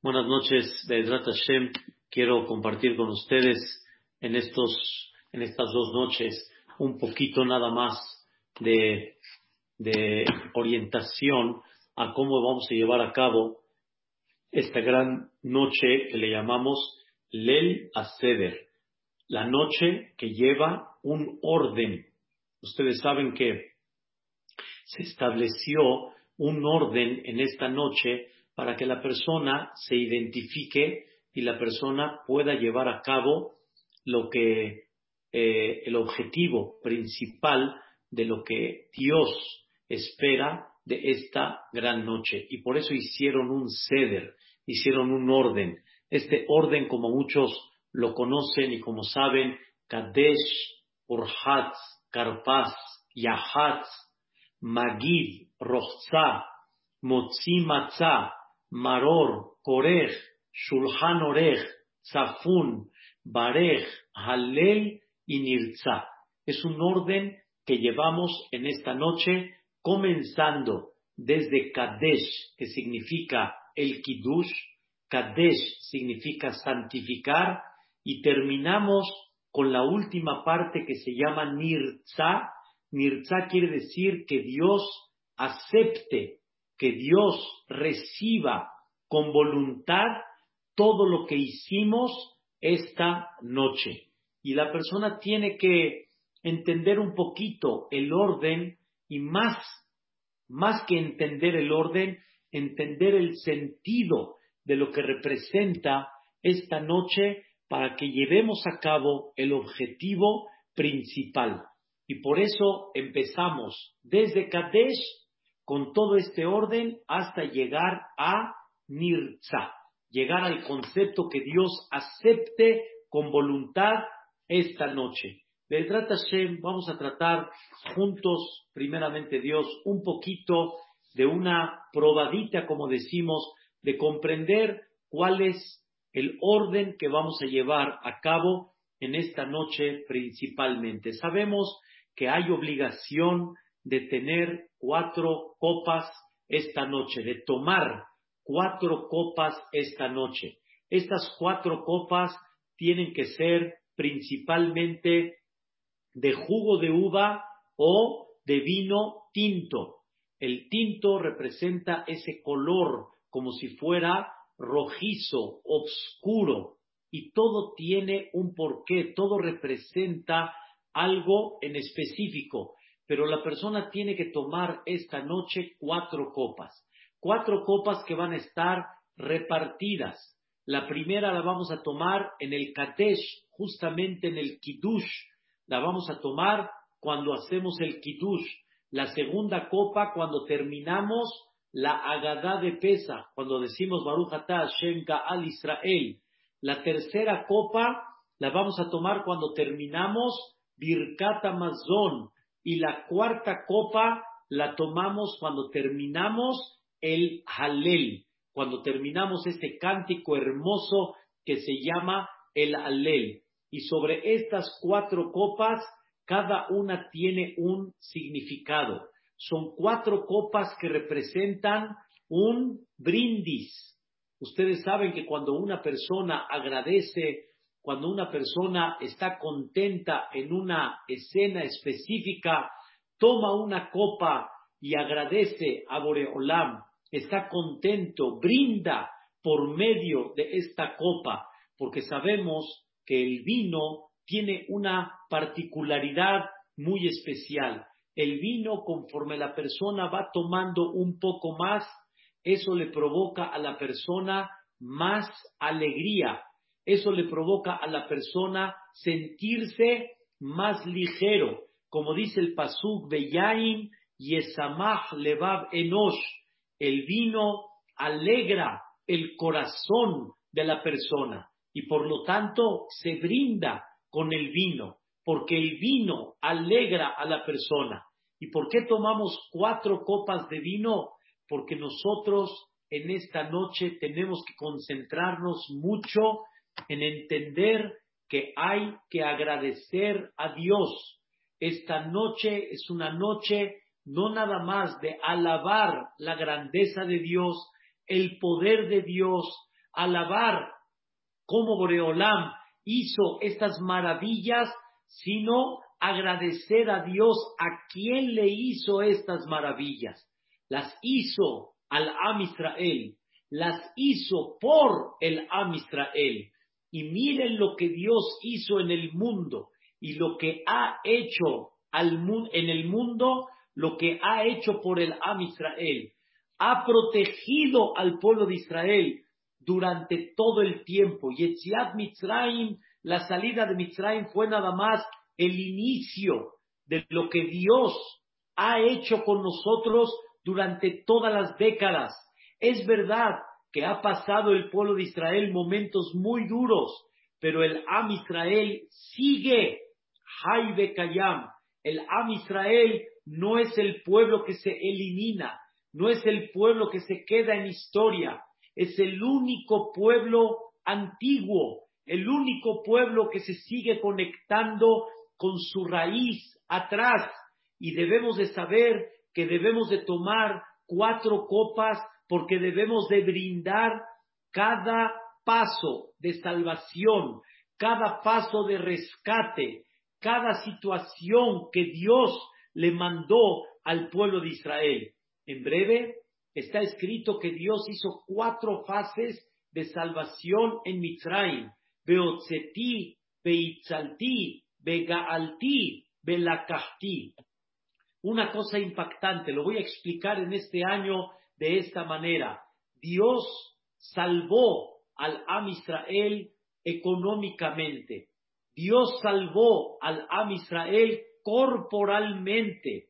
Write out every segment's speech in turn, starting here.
Buenas noches, Be'ezrat Hashem. Quiero compartir con ustedes en, estos, en estas dos noches un poquito nada más de, de orientación a cómo vamos a llevar a cabo esta gran noche que le llamamos Lel Aseder, la noche que lleva un orden. Ustedes saben que se estableció un orden en esta noche para que la persona se identifique y la persona pueda llevar a cabo lo que eh, el objetivo principal de lo que Dios espera de esta gran noche. Y por eso hicieron un ceder, hicieron un orden. Este orden, como muchos lo conocen y como saben, Kadesh, Urhatz, Karpaz, Yahatz, Magid, Rochza, Motzi Maror, Korej, Shulhan Orej, Zafun, Barej, Halel y Nirza. Es un orden que llevamos en esta noche, comenzando desde Kadesh, que significa el Kiddush, Kadesh significa santificar, y terminamos con la última parte que se llama Nirza. Nirza quiere decir que Dios acepte que Dios reciba con voluntad todo lo que hicimos esta noche. Y la persona tiene que entender un poquito el orden y más, más que entender el orden, entender el sentido de lo que representa esta noche para que llevemos a cabo el objetivo principal. Y por eso empezamos desde Kadesh con todo este orden hasta llegar a Nirza, llegar al concepto que Dios acepte con voluntad esta noche. trata Hashem, vamos a tratar juntos, primeramente Dios, un poquito de una probadita, como decimos, de comprender cuál es el orden que vamos a llevar a cabo en esta noche principalmente. Sabemos que hay obligación de tener cuatro copas esta noche, de tomar cuatro copas esta noche. Estas cuatro copas tienen que ser principalmente de jugo de uva o de vino tinto. El tinto representa ese color como si fuera rojizo, oscuro, y todo tiene un porqué, todo representa algo en específico pero la persona tiene que tomar esta noche cuatro copas, cuatro copas que van a estar repartidas. La primera la vamos a tomar en el Kadesh, justamente en el Kiddush. La vamos a tomar cuando hacemos el Kiddush. La segunda copa cuando terminamos la Agadá de Pesa, cuando decimos Baruch Atah Hashem al Israel. La tercera copa la vamos a tomar cuando terminamos Birkat Amazon, y la cuarta copa la tomamos cuando terminamos el Halel, cuando terminamos este cántico hermoso que se llama el Halel. Y sobre estas cuatro copas, cada una tiene un significado. Son cuatro copas que representan un brindis. Ustedes saben que cuando una persona agradece cuando una persona está contenta en una escena específica, toma una copa y agradece a Boreolam, está contento, brinda por medio de esta copa, porque sabemos que el vino tiene una particularidad muy especial. El vino, conforme la persona va tomando un poco más, eso le provoca a la persona más alegría, eso le provoca a la persona sentirse más ligero, como dice el pasuk Beyain Yesamach Levav Enosh, el vino alegra el corazón de la persona y por lo tanto se brinda con el vino, porque el vino alegra a la persona. ¿Y por qué tomamos cuatro copas de vino? Porque nosotros en esta noche tenemos que concentrarnos mucho en entender que hay que agradecer a Dios. Esta noche es una noche no nada más de alabar la grandeza de Dios, el poder de Dios, alabar cómo Boreolam hizo estas maravillas, sino agradecer a Dios a quien le hizo estas maravillas. Las hizo al Am Israel, las hizo por el Am Israel. Y miren lo que Dios hizo en el mundo y lo que ha hecho al, en el mundo, lo que ha hecho por el Am Israel. Ha protegido al pueblo de Israel durante todo el tiempo. Yetziat Mitzrayim, la salida de Mitzrayim fue nada más el inicio de lo que Dios ha hecho con nosotros durante todas las décadas. Es verdad ha pasado el pueblo de Israel momentos muy duros, pero el Am Israel sigue. Haibe Kayam. El Am Israel no es el pueblo que se elimina, no es el pueblo que se queda en historia, es el único pueblo antiguo, el único pueblo que se sigue conectando con su raíz atrás. Y debemos de saber que debemos de tomar cuatro copas porque debemos de brindar cada paso de salvación, cada paso de rescate, cada situación que Dios le mandó al pueblo de Israel. En breve está escrito que Dios hizo cuatro fases de salvación en Mitzrayim. Beotzeti, Beitzalti, Begaalti, Belakahti. Una cosa impactante, lo voy a explicar en este año de esta manera. Dios salvó al Am Israel económicamente. Dios salvó al Am Israel corporalmente.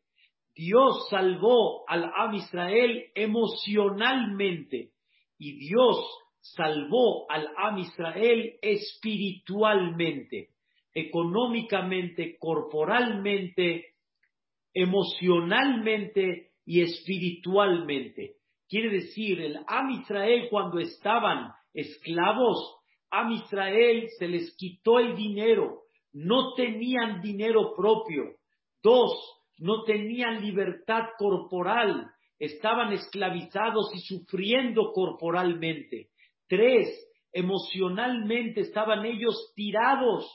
Dios salvó al Am Israel emocionalmente. Y Dios salvó al Am Israel espiritualmente, económicamente, corporalmente, emocionalmente y espiritualmente. Quiere decir, el Am Israel cuando estaban esclavos, Am Israel se les quitó el dinero, no tenían dinero propio. Dos, no tenían libertad corporal, estaban esclavizados y sufriendo corporalmente. Tres, emocionalmente estaban ellos tirados,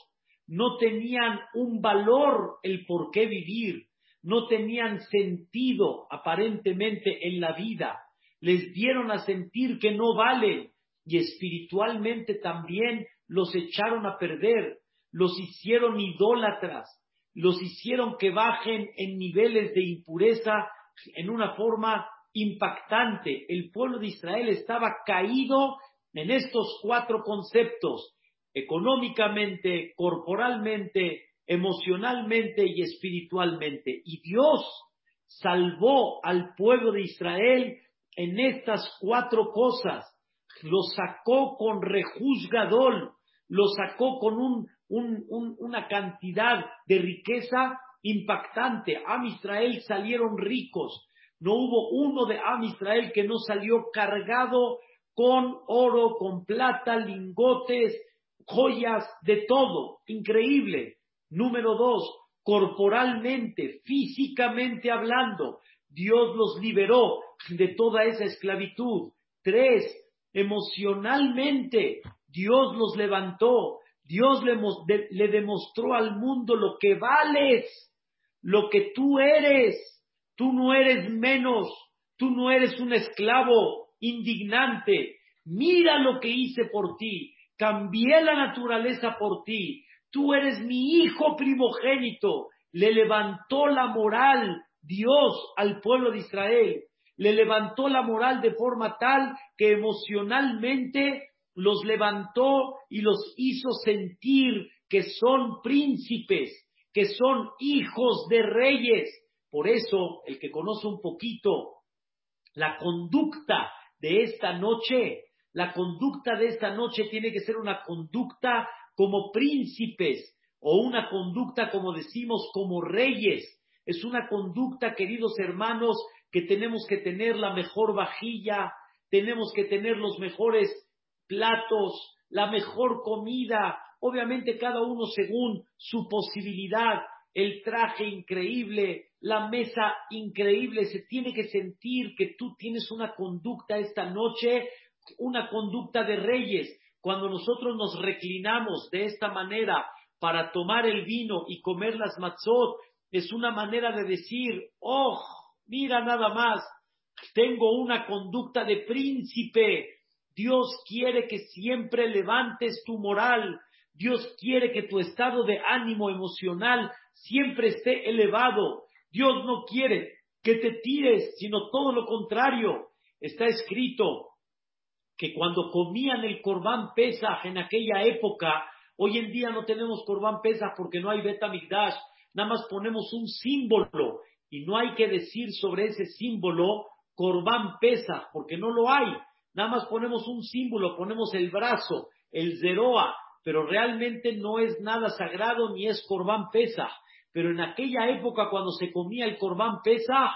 no tenían un valor el por qué vivir, no tenían sentido aparentemente en la vida, les dieron a sentir que no valen y espiritualmente también los echaron a perder, los hicieron idólatras, los hicieron que bajen en niveles de impureza en una forma impactante. El pueblo de Israel estaba caído en estos cuatro conceptos, económicamente, corporalmente, emocionalmente y espiritualmente. Y Dios salvó al pueblo de Israel en estas cuatro cosas. Lo sacó con rejuzgador, lo sacó con un, una cantidad de riqueza impactante. Am Israel salieron ricos. No hubo uno de Am Israel que no salió cargado con oro, con plata, lingotes, joyas, de todo. Increíble. Número dos, corporalmente, físicamente hablando, Dios los liberó de toda esa esclavitud. Tres, emocionalmente, Dios los levantó. Dios le, demostró al mundo lo que vales, lo que tú eres. Tú no eres menos, tú no eres un esclavo indignante. Mira lo que hice por ti. Cambié la naturaleza por ti. Tú eres mi hijo primogénito. Le levantó la moral Dios al pueblo de Israel. Le levantó la moral de forma tal que emocionalmente los levantó y los hizo sentir que son príncipes, que son hijos de reyes. Por eso, el que conoce un poquito la conducta de esta noche, la conducta de esta noche tiene que ser una conducta como príncipes o una conducta, como decimos, como reyes. Es una conducta, queridos hermanos, que tenemos que tener la mejor vajilla, tenemos que tener los mejores platos, la mejor comida, obviamente cada uno según su posibilidad, el traje increíble, la mesa increíble, se tiene que sentir que tú tienes una conducta esta noche una conducta de reyes. Cuando nosotros nos reclinamos de esta manera para tomar el vino y comer las matzot, es una manera de decir, oh, mira nada más, tengo una conducta de príncipe. Dios quiere que siempre levantes tu moral. Dios quiere que tu estado de ánimo emocional siempre esté elevado. Dios no quiere que te tires, sino todo lo contrario. Está escrito que cuando comían el corbán Pesaj en aquella época, hoy en día no tenemos corbán Pesaj porque no hay Betamigdash, nada más ponemos un símbolo y no hay que decir sobre ese símbolo corbán Pesaj porque no lo hay. Nada más ponemos un símbolo, ponemos el brazo, el zeroa, pero realmente no es nada sagrado ni es corbán Pesaj. Pero en aquella época cuando se comía el corbán Pesaj,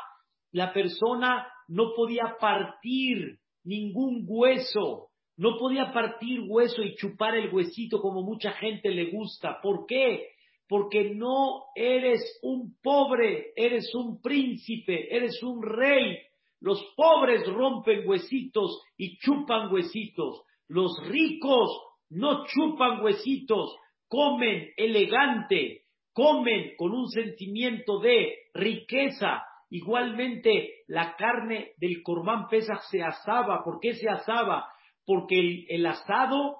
la persona no podía partir ningún hueso, no podía partir hueso y chupar el huesito como mucha gente le gusta. ¿Por qué? Porque no eres un pobre, eres un príncipe, eres un rey. Los pobres rompen huesitos y chupan huesitos. Los ricos no chupan huesitos, comen elegante, comen con un sentimiento de riqueza, Igualmente, la carne del corbán pesa se asaba. ¿Por qué se asaba? Porque el, asado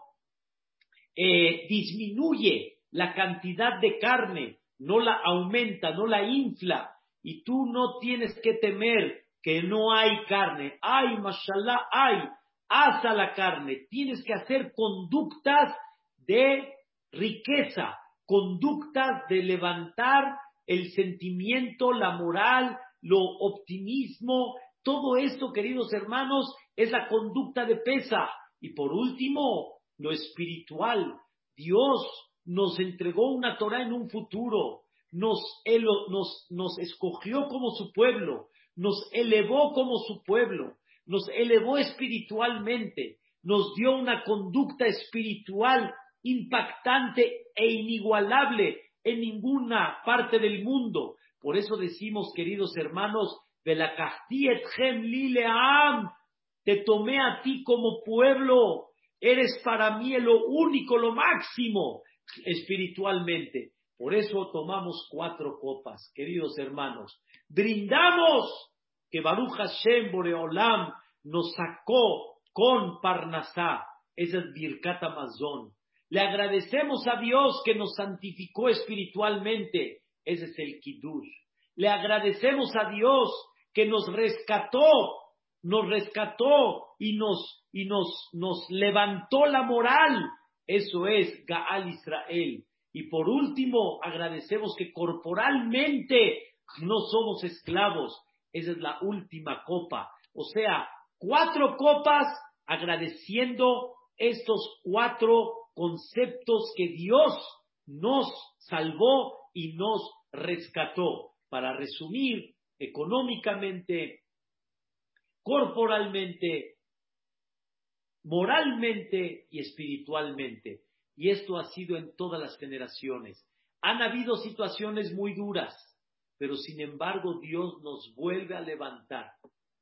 eh, disminuye la cantidad de carne, no la aumenta, no la infla. Y tú no tienes que temer que no hay carne. Ay, mashallah, ay, asa la carne. Tienes que hacer conductas de riqueza, conductas de levantar el sentimiento, la moral, lo optimismo, todo esto, queridos hermanos, es la conducta de pesa. Y por último, lo espiritual. Dios nos entregó una Torah en un futuro, nos, nos, nos escogió como su pueblo, nos elevó como su pueblo, nos elevó espiritualmente, nos dio una conducta espiritual impactante e inigualable en ninguna parte del mundo. Por eso decimos, queridos hermanos, te tomé a ti como pueblo, eres para mí lo único, lo máximo espiritualmente. Por eso tomamos cuatro copas, queridos hermanos. Brindamos que Baruch Hashem Boreolam nos sacó con Parnasá, esa es Birkat Amazon. Le agradecemos a Dios que nos santificó espiritualmente ese es el Kiddush. Le agradecemos a Dios que nos rescató, nos rescató y nos, y nos, nos levantó la moral. Eso es Gaal Israel. Y por último, agradecemos que corporalmente no somos esclavos. Esa es la última copa. O sea, cuatro copas agradeciendo estos cuatro conceptos que Dios nos salvó y nos rescató. Para resumir, económicamente, corporalmente, moralmente y espiritualmente. Y esto ha sido en todas las generaciones. Han habido situaciones muy duras, pero sin embargo Dios nos vuelve a levantar.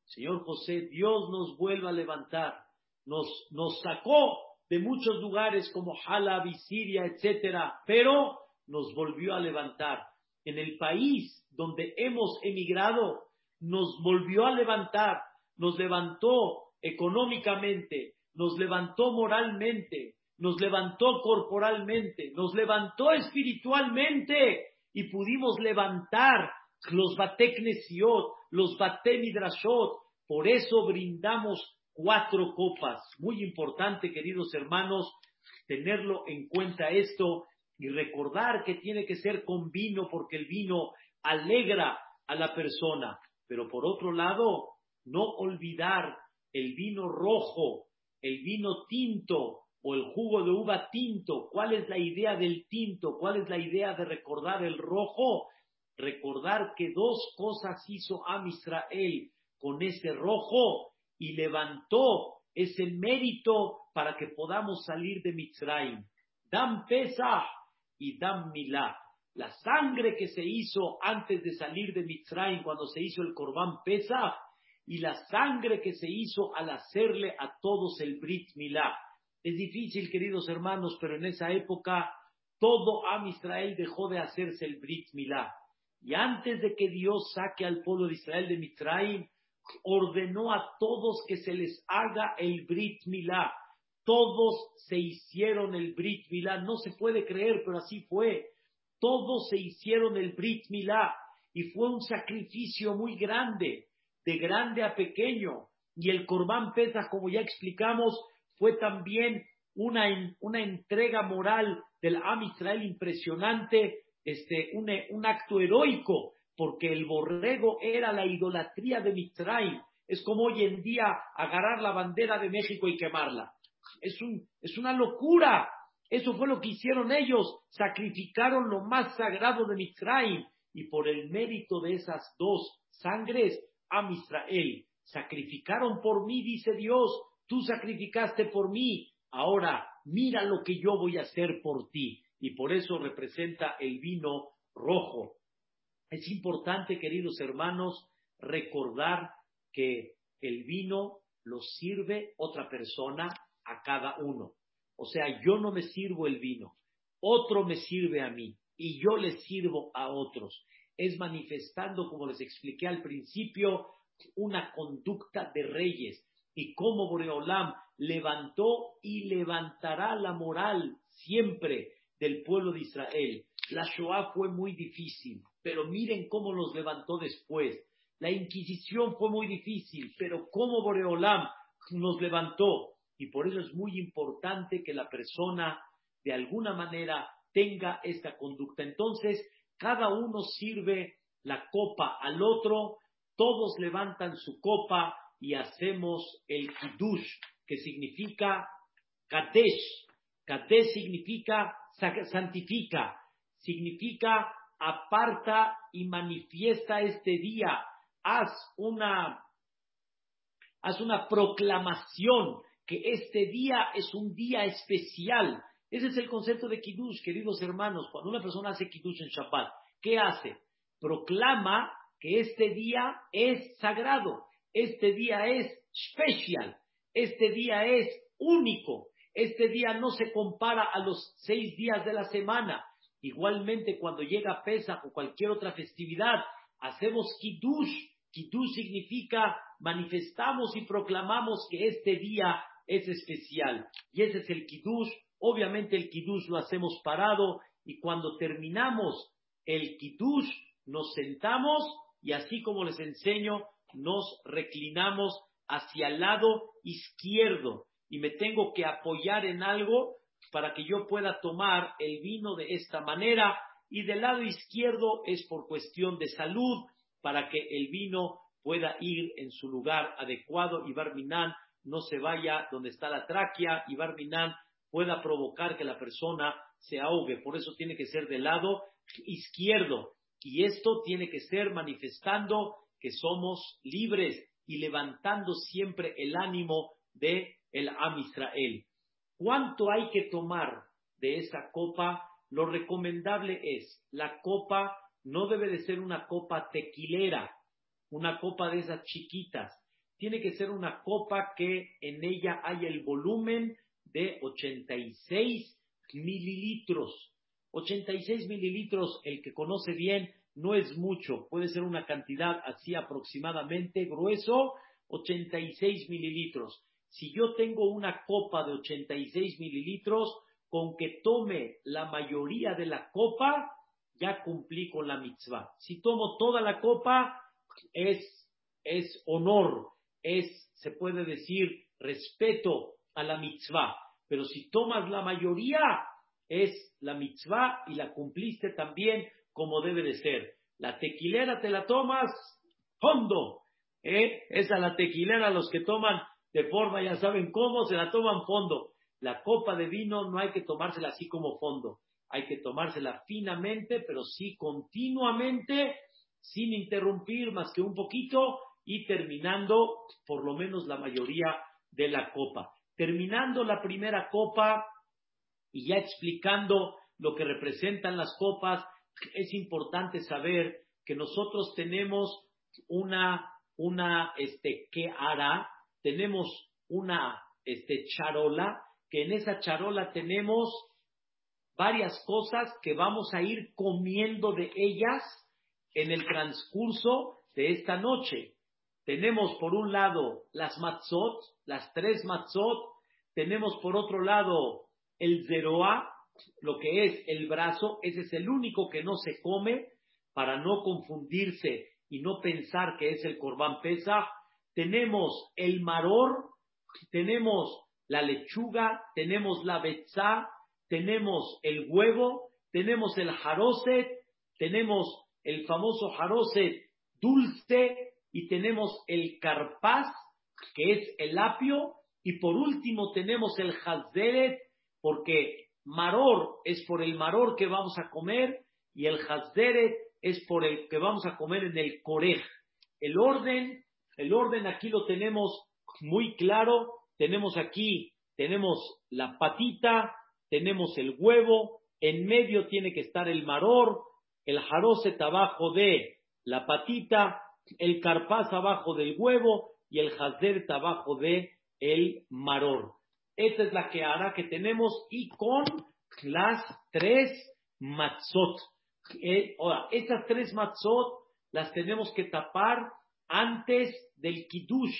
Señor José, Dios nos vuelve a levantar. Nos, nos sacó de muchos lugares como Halab y Siria, etcétera, pero nos volvió a levantar en el país donde hemos emigrado, nos volvió a levantar, nos levantó económicamente, nos levantó moralmente, nos levantó corporalmente, nos levantó espiritualmente y pudimos levantar los bateknesiot, los batemidrashot. Por eso brindamos cuatro copas. Muy importante, queridos hermanos, tenerlo en cuenta esto y recordar que tiene que ser con vino porque el vino alegra a la persona. Pero por otro lado, no olvidar el vino rojo, el vino tinto o el jugo de uva tinto. ¿Cuál es la idea del tinto? ¿Cuál es la idea de recordar el rojo? Recordar que dos cosas hizo Am Israel con ese rojo y levantó ese mérito para que podamos salir de Mitzrayim. Dan Pesach y Dam Milá. La sangre que se hizo antes de salir de Mitzrayim, cuando se hizo el Corbán Pesach, y la sangre que se hizo al hacerle a todos el Brit Milá. Es difícil, queridos hermanos, pero en esa época todo Am Israel dejó de hacerse el Brit Milá. Y antes de que Dios saque al pueblo de Israel de Mitraim, ordenó a todos que se les haga el Brit Milá. Todos se hicieron el Brit Milá. No se puede creer, pero así fue. Todos se hicieron el Brit Milá. Y fue un sacrificio muy grande, de grande a pequeño. Y el Corbán Pesach, como ya explicamos, fue también una, una entrega moral del Am Israel impresionante, este, un, un acto heroico porque el borrego era la idolatría de Mitzrayim. Es como hoy en día agarrar la bandera de México y quemarla. Es, un, es una locura. Eso fue lo que hicieron ellos. Sacrificaron lo más sagrado de Mitzrayim. Y por el mérito de esas dos sangres, a Israel. Sacrificaron por mí, dice Dios. Tú sacrificaste por mí. Ahora, mira lo que yo voy a hacer por ti. Y por eso representa el vino rojo. Es importante, queridos hermanos, recordar que el vino lo sirve otra persona a cada uno. O sea, yo no me sirvo el vino, otro me sirve a mí y yo le sirvo a otros. Es manifestando, como les expliqué al principio, una conducta de reyes y cómo Boreolam levantó y levantará la moral siempre del pueblo de Israel. La Shoah fue muy difícil, pero miren cómo los levantó después. La Inquisición fue muy difícil, pero cómo Boreolam nos levantó. Y por eso es muy importante que la persona de alguna manera tenga esta conducta. Entonces, cada uno sirve la copa al otro, todos levantan su copa y hacemos el kiddush, que significa kadesh. Kadesh significa santifica, significa aparta y manifiesta este día. Haz una, haz una proclamación que este día es un día especial. Ese es el concepto de Kiddush, queridos hermanos. Cuando una persona hace Kiddush en Shabbat, ¿qué hace? Proclama que este día es sagrado, este día es especial, este día es único, este día no se compara a los seis días de la semana, Igualmente, cuando llega Pesach o cualquier otra festividad, hacemos Kiddush. Kiddush significa manifestamos y proclamamos que este día es especial. Y ese es el Kiddush. Obviamente el Kiddush lo hacemos parado y cuando terminamos el Kiddush nos sentamos y así como les enseño, nos reclinamos hacia el lado izquierdo. Y me tengo que apoyar en algo para que yo pueda tomar el vino de esta manera. Y del lado izquierdo es por cuestión de salud para que el vino pueda ir en su lugar adecuado. Y Barminan no se vaya donde está la tráquea. Y Barminan pueda provocar que la persona se ahogue. Por eso tiene que ser del lado izquierdo y esto tiene que ser manifestando que somos libres y levantando siempre el ánimo de el Am Israel. ¿Cuánto hay que tomar de esa copa? Lo recomendable es, la copa no debe de ser una copa tequilera, una copa de esas chiquitas. Tiene que ser una copa que en ella haya el volumen de 86 mililitros. 86 mililitros, el que conoce bien, no es mucho. Puede ser una cantidad así aproximadamente grueso, 86 mililitros si yo tengo una copa de 86 mililitros, con que tome la mayoría de la copa, ya cumplí con la mitzvah. Si tomo toda la copa, es, es honor, es, se puede decir, respeto a la mitzvah. Pero si tomas la mayoría, es la mitzvah y la cumpliste también como debe de ser. La tequilera te la tomas fondo. ¿eh? Esa la tequilera, los que toman de forma, ya saben cómo, se la toman fondo. La copa de vino no hay que tomársela así como fondo, hay que tomársela finamente, pero sí continuamente, sin interrumpir más que un poquito y terminando por lo menos la mayoría de la copa. Terminando la primera copa y ya explicando lo que representan las copas, es importante saber que nosotros tenemos una una, este, ¿qué hará? Tenemos una, este, charola, que en esa charola tenemos varias cosas que vamos a ir comiendo de ellas en el transcurso de esta noche. Tenemos por un lado las matzot, las tres matzot, tenemos por otro lado el zeroa, lo que es el brazo, ese es el único que no se come para no confundirse y no pensar que es el corbán pesa. Tenemos el maror, tenemos la lechuga, tenemos la betzá, tenemos el huevo, tenemos el jaroset, tenemos el famoso jaroset dulce y tenemos el carpaz, que es el apio, y por último tenemos el hazeret, porque maror es por el maror que vamos a comer y el hazeret es por el que vamos a comer en el corej. El orden, el orden aquí lo tenemos muy claro. Tenemos aquí, tenemos la patita, tenemos el huevo, en medio tiene que estar el maror, el jaroset abajo de la patita, el carpaz abajo del huevo y el hazert abajo de el maror. Esta es la que hará que tenemos y con las tres matzot. Eh, ahora, estas tres matzot las tenemos que tapar antes del kiddush.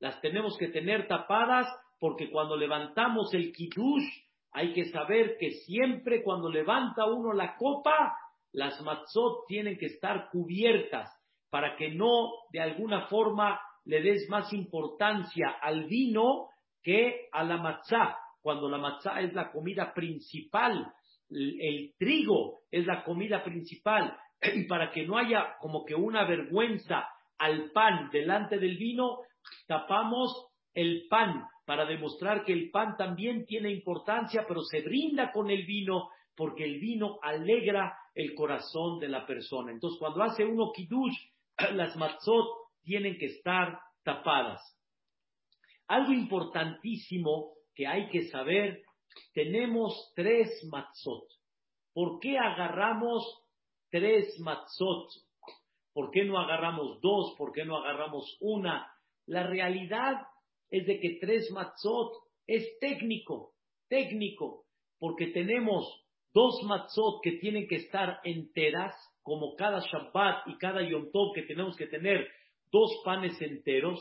Las tenemos que tener tapadas porque cuando levantamos el kiddush hay que saber que siempre cuando levanta uno la copa, las matzot tienen que estar cubiertas para que no de alguna forma le des más importancia al vino que a la matzá, cuando la matzá es la comida principal, el, trigo es la comida principal, y para que no haya como que una vergüenza al pan delante del vino, tapamos el pan para demostrar que el pan también tiene importancia, pero se brinda con el vino porque el vino alegra el corazón de la persona. Entonces, cuando hace uno kiddush, las matzot tienen que estar tapadas. Algo importantísimo que hay que saber, tenemos tres matzot. ¿Por qué agarramos tres matzot? ¿Por qué no agarramos dos? ¿Por qué no agarramos una? La realidad es de que tres matzot es técnico, técnico, porque tenemos dos matzot que tienen que estar enteras, como cada Shabbat y cada Yom Tov que tenemos que tener dos panes enteros,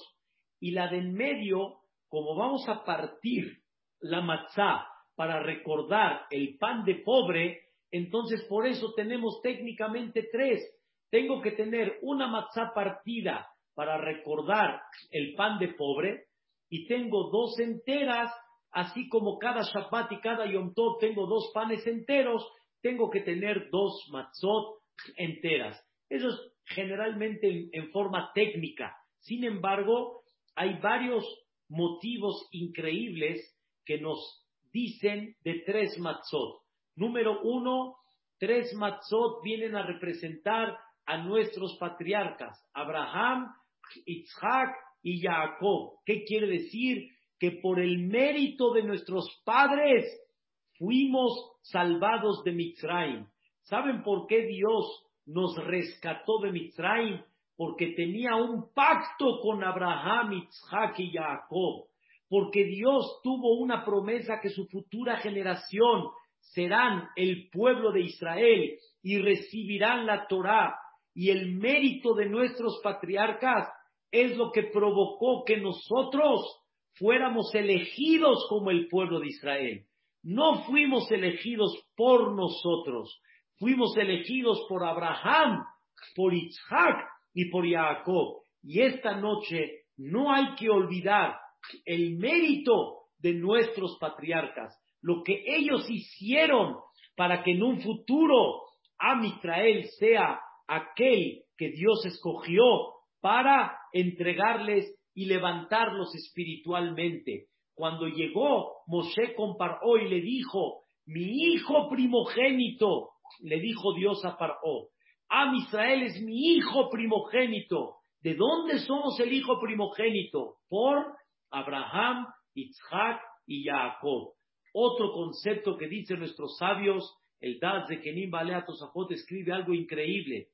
y la de en medio, como vamos a partir la matzá para recordar el pan de pobre, entonces por eso tenemos técnicamente tres. Tengo que tener una matzá partida para recordar el pan de pobre, y tengo dos enteras, así como cada Shabbat y cada Yom Tov tengo dos panes enteros, tengo que tener dos matzot enteras. Eso es generalmente en, forma técnica. Sin embargo, hay varios motivos increíbles que nos dicen de tres matzot. Número uno, tres matzot vienen a representar a nuestros patriarcas, Abraham, Isaac y Jacob. ¿Qué quiere decir? Que por el mérito de nuestros padres fuimos salvados de Mitzrayim. ¿Saben por qué Dios nos rescató de Mitzrayim? Porque tenía un pacto con Abraham, Isaac y Jacob. Porque Dios tuvo una promesa que su futura generación serán el pueblo de Israel y recibirán la Torá. Y el mérito de nuestros patriarcas es lo que provocó que nosotros fuéramos elegidos como el pueblo de Israel. No fuimos elegidos por nosotros, fuimos elegidos por Abraham, por Isaac y por Jacob. Y esta noche no hay que olvidar el mérito de nuestros patriarcas, lo que ellos hicieron para que en un futuro Amitrael sea aquel que Dios escogió para entregarles y levantarlos espiritualmente. Cuando llegó Moshe con Paró y le dijo, mi hijo primogénito, le dijo Dios a Paró, Am Israel es mi hijo primogénito. ¿De dónde somos el hijo primogénito? Por Abraham, Isaac y Jacob. Otro concepto que dicen nuestros sabios, el Daz de Kenim Baleatos Tosafot escribe algo increíble.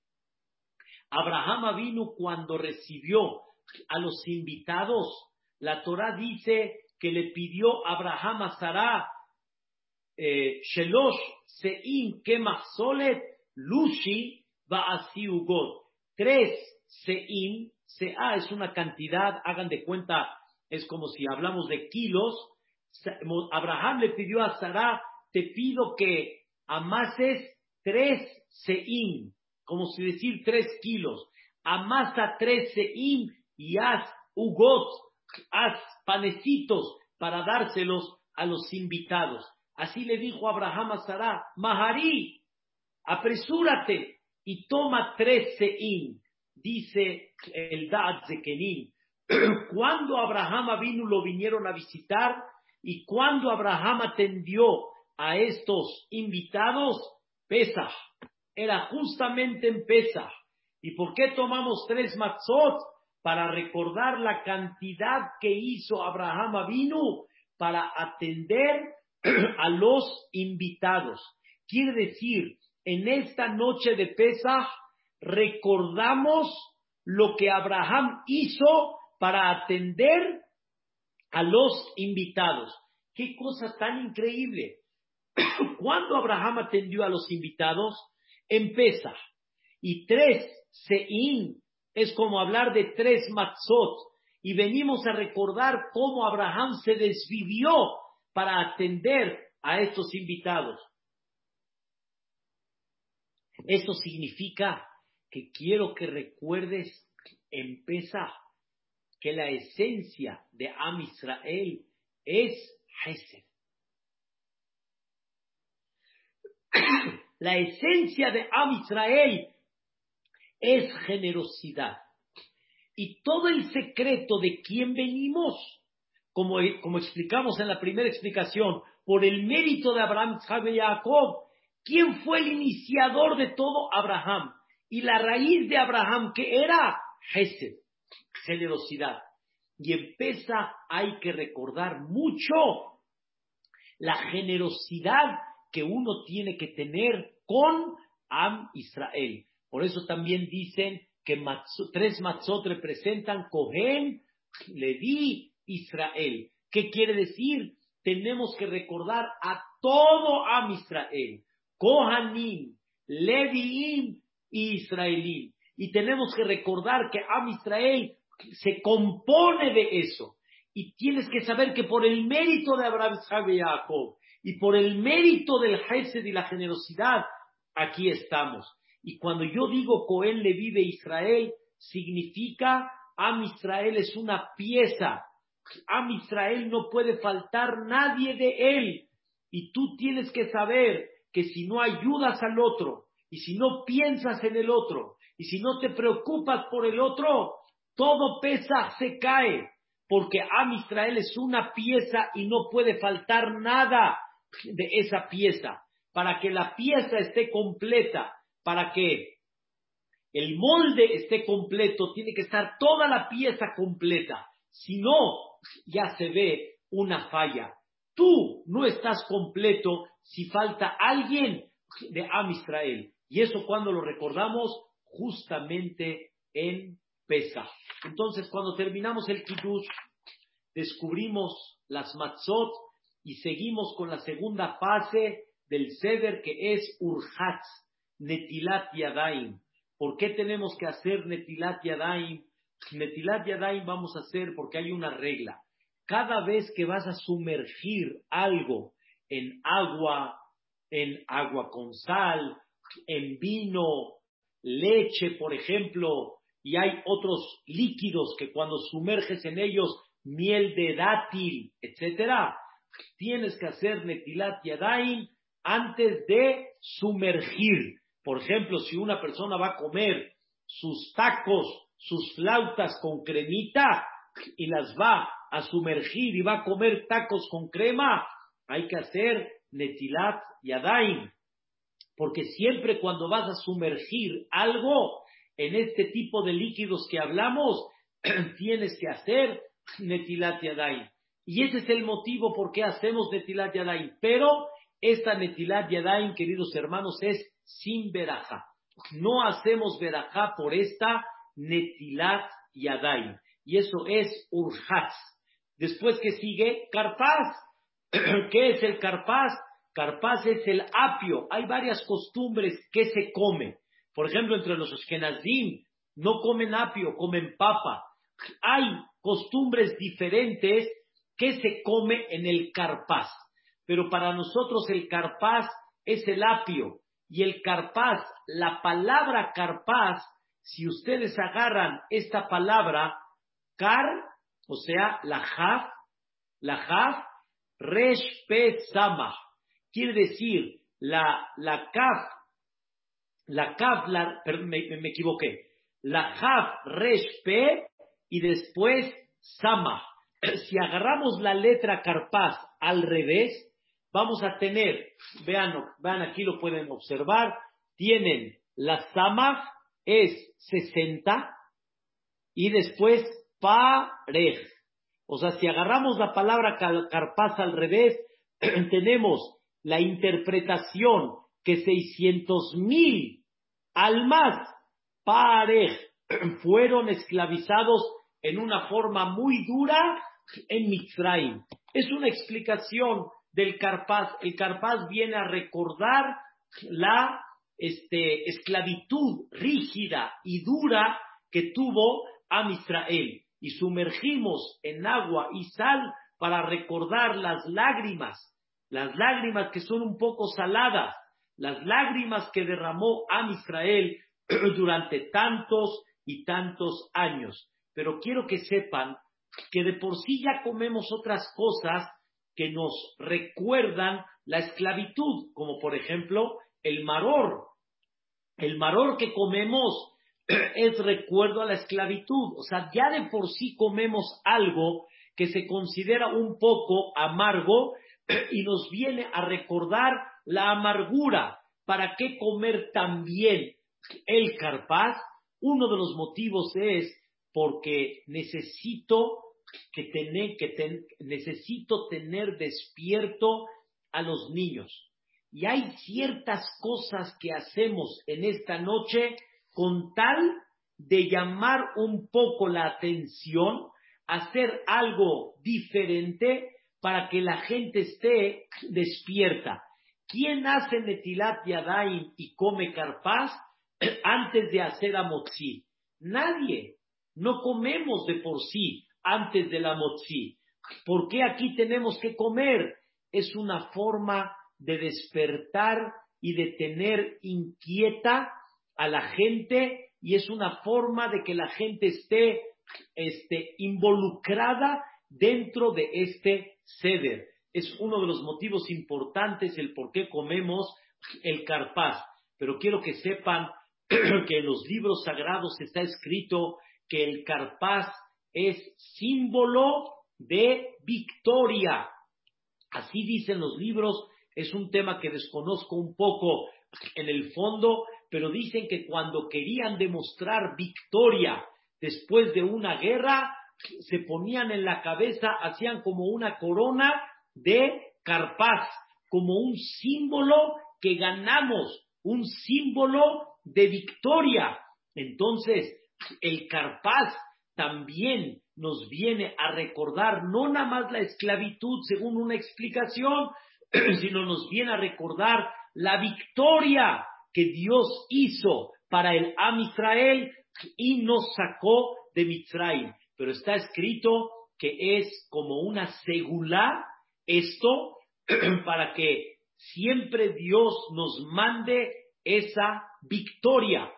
Abraham vino cuando recibió a los invitados. La Torah dice que le pidió Abraham a Sarah, Shelosh Seim Kemach Lushi Ugot. Tres Seim, Sea es una cantidad, hagan de cuenta, es como si hablamos de kilos. Abraham le pidió a Sarah, te pido que amases tres Seim, como si decir tres kilos. Amasa tres Seim y haz ugot, haz panecitos para dárselos a los invitados. Así le dijo Abraham a Sarah, Mahari, apresúrate y toma tres seín. Dice el Dad Kenim. cuando Abraham vino lo vinieron a visitar y cuando Abraham atendió a estos invitados, Pesach. Era justamente en Pesach. ¿Y por qué tomamos tres matzot? para recordar la cantidad que hizo Abraham Avinu para atender a los invitados. Quiere decir, en esta noche de Pesach recordamos lo que Abraham hizo para atender a los invitados. Qué cosa tan increíble. Cuando Abraham atendió a los invitados, Pesach, y tres Sein es como hablar de tres matzot. Y venimos a recordar cómo Abraham se desvivió para atender a estos invitados. Eso significa que quiero que recuerdes en que la esencia de Am Israel es Hesed. La esencia de Am Israel es generosidad. Y todo el secreto de quién venimos, como, como explicamos en la primera explicación, por el mérito de Abraham, y Jacob, ¿quién fue el iniciador de todo? Abraham. Y la raíz de Abraham, que era Hesed, generosidad. Y empieza, hay que recordar mucho la generosidad que uno tiene que tener con Am Israel. Por eso también dicen que tres matzot representan Cohen, Levi, Israel. ¿Qué quiere decir? Tenemos que recordar a todo Am Israel, Kohanim, Leviim y. Y tenemos que recordar que Am Israel se compone de eso. Y tienes que saber que por el mérito de Abraham, Isaac y Jacob, y por el mérito del Hesed y la generosidad, aquí estamos. Y cuando yo digo Cohen le vive Israel, significa Am Israel es una pieza. Am Israel no puede faltar nadie de él. Y tú tienes que saber que si no ayudas al otro, y si no piensas en el otro, y si no te preocupas por el otro, todo pesa, se cae. Porque Am Israel es una pieza y no puede faltar nada de esa pieza. Para que la pieza esté completa, para que el molde esté completo, tiene que estar toda la pieza completa. Si no, ya se ve una falla. Tú no estás completo si falta alguien de Am Israel. Y eso cuando lo recordamos justamente en Pesa. Entonces, cuando terminamos el Kiddush, descubrimos las matzot y seguimos con la segunda fase del Seder que es Urhatz. Netilat Yadaim. ¿Por qué tenemos que hacer Netilat Yadaim? Netilat Yadaim vamos a hacer porque hay una regla. Cada vez que vas a sumergir algo en agua, en agua con sal, en vino, leche, por ejemplo, y hay otros líquidos que cuando sumerges en ellos, miel de dátil, etcétera, tienes que hacer Netilat Yadaim antes de sumergir. Por ejemplo, si una persona va a comer sus tacos, sus flautas con cremita y las va a sumergir y va a comer tacos con crema, hay que hacer netilat yadaim. Porque siempre cuando vas a sumergir algo en este tipo de líquidos que hablamos, tienes que hacer netilat yadaim. Y ese es el motivo por qué hacemos netilat yadaim. Pero esta netilat yadaim, queridos hermanos, es sin veraja. no hacemos verajá por esta netilat yadayim. Y eso es urhatz. Después que sigue, carpaz. ¿Qué es el carpaz? Carpaz es el apio. Hay varias costumbres que se come. Por ejemplo, entre los Ashkenazim no comen apio, comen papa. Hay costumbres diferentes que se come en el carpaz. Pero para nosotros el carpaz es el apio. Y el carpaz, la palabra carpaz, si ustedes agarran esta palabra, car, o sea, la jaf, la jaf, resh pe quiere decir la, la kaf, la kaf, la, me, me, equivoqué, la jaf, resh pe y después sama. Si agarramos la letra carpaz al revés, vamos a tener, vean, vean aquí lo pueden observar, tienen la sama es 60 y después parej. O sea, si agarramos la palabra carpaz al revés, tenemos la interpretación que 600 mil almas parej fueron esclavizados en una forma muy dura en Mitzrayim. Es una explicación del carpaz. El carpaz viene a recordar la este, esclavitud rígida y dura que tuvo a Israel. Y sumergimos en agua y sal para recordar las lágrimas, las lágrimas que son un poco saladas, las lágrimas que derramó a Israel durante tantos y tantos años. Pero quiero que sepan que de por sí ya comemos otras cosas que nos recuerdan la esclavitud, como por ejemplo el maror. El maror que comemos es recuerdo a la esclavitud. O sea, ya de por sí comemos algo que se considera un poco amargo y nos viene a recordar la amargura. ¿Para qué comer también el carpaz? Uno de los motivos es porque necesito que que necesito tener despierto a los niños. Y hay ciertas cosas que hacemos en esta noche con tal de llamar un poco la atención, hacer algo diferente para que la gente esté despierta. ¿Quién hace Netilat Yadayim y come carpaz antes de hacer amotzi? Nadie. No comemos de por sí antes de la motzi. ¿Por qué aquí tenemos que comer? Es una forma de despertar y de tener inquieta a la gente y es una forma de que la gente esté este, involucrada dentro de este ceder. Es uno de los motivos importantes el por qué comemos el carpaz. Pero quiero que sepan que en los libros sagrados está escrito que el carpaz es símbolo de victoria. Así dicen los libros es un tema que desconozco un poco en el fondo, pero dicen que cuando querían demostrar victoria después de una guerra, se ponían en la cabeza, hacían como una corona de carpaz, como un símbolo que ganamos, un símbolo de victoria. Entonces, el carpaz también nos viene a recordar no nada más la esclavitud según una explicación, sino nos viene a recordar la victoria que Dios hizo para el Am Israel y nos sacó de Mitzrayim. Pero está escrito que es como una segula esto para que siempre Dios nos mande esa victoria.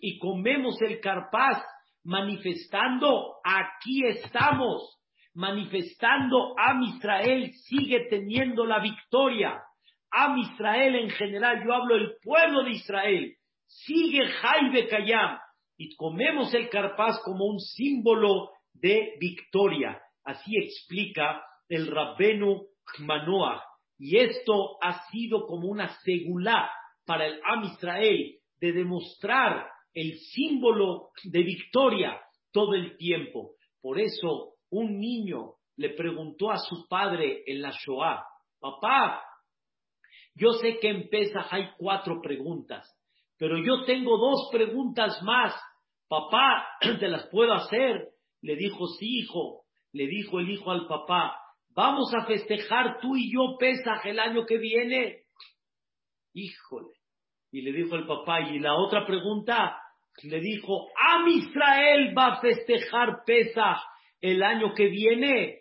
Y comemos el carpaz manifestando, aquí estamos, manifestando a Israel sigue teniendo la victoria. A Israel en general, yo hablo del pueblo de Israel, sigue Jaibe Kayam y comemos el carpaz como un símbolo de victoria. Así explica el Rabbenu Manoah. Y esto ha sido como una segulá para el Am Israel de demostrar el símbolo de victoria todo el tiempo. Por eso un niño le preguntó a su padre en la Shoah, papá, yo sé que en Pesach hay cuatro preguntas, pero yo tengo dos preguntas más. Papá, ¿te las puedo hacer? Le dijo, sí, hijo. Le dijo el hijo al papá, vamos a festejar tú y yo Pesaj el año que viene. Híjole. Y le dijo el papá, y la otra pregunta, le dijo, Am Israel va a festejar Pesaj el año que viene.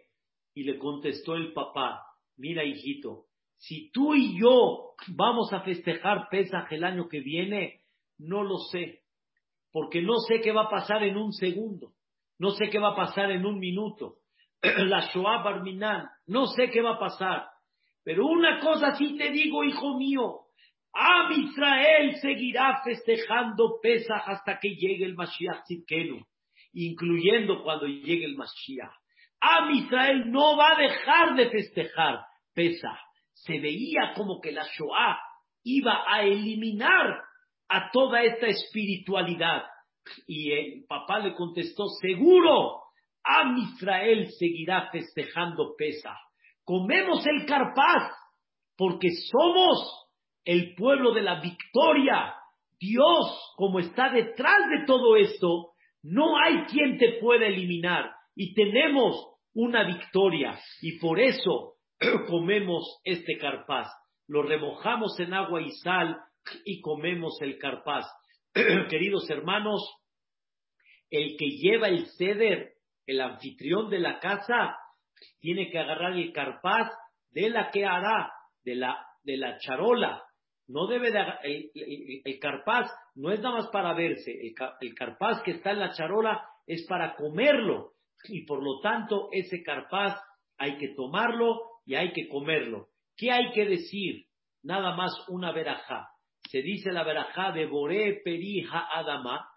Y le contestó el papá, mira hijito, si tú y yo vamos a festejar Pesaj el año que viene, no lo sé, porque no sé qué va a pasar en un segundo, no sé qué va a pasar en un minuto. La Shoah Barminan, no sé qué va a pasar, pero una cosa sí te digo, hijo mío, Am Israel seguirá festejando Pesaj hasta que llegue el Mashiach Tzidkenu, incluyendo cuando llegue el Mashiach. Am Israel no va a dejar de festejar Pesaj. Se veía como que la Shoah iba a eliminar a toda esta espiritualidad. Y el papá le contestó, seguro, Am Israel seguirá festejando Pesaj. Comemos el carpaz porque somos el pueblo de la victoria. Dios, como está detrás de todo esto, no hay quien te pueda eliminar. Y tenemos una victoria. Y por eso comemos este carpaz. Lo remojamos en agua y sal y comemos el carpaz. Queridos hermanos, el que lleva el ceder, el anfitrión de la casa, tiene que agarrar el carpaz de la que hará, de la, de la charola, no debe de, el, el, carpaz no es nada más para verse, el, carpaz que está en la charola es para comerlo y por lo tanto ese carpaz hay que tomarlo y hay que comerlo. ¿Qué hay que decir? Nada más una verajá. Se dice la verajá de Boré Perija Adama,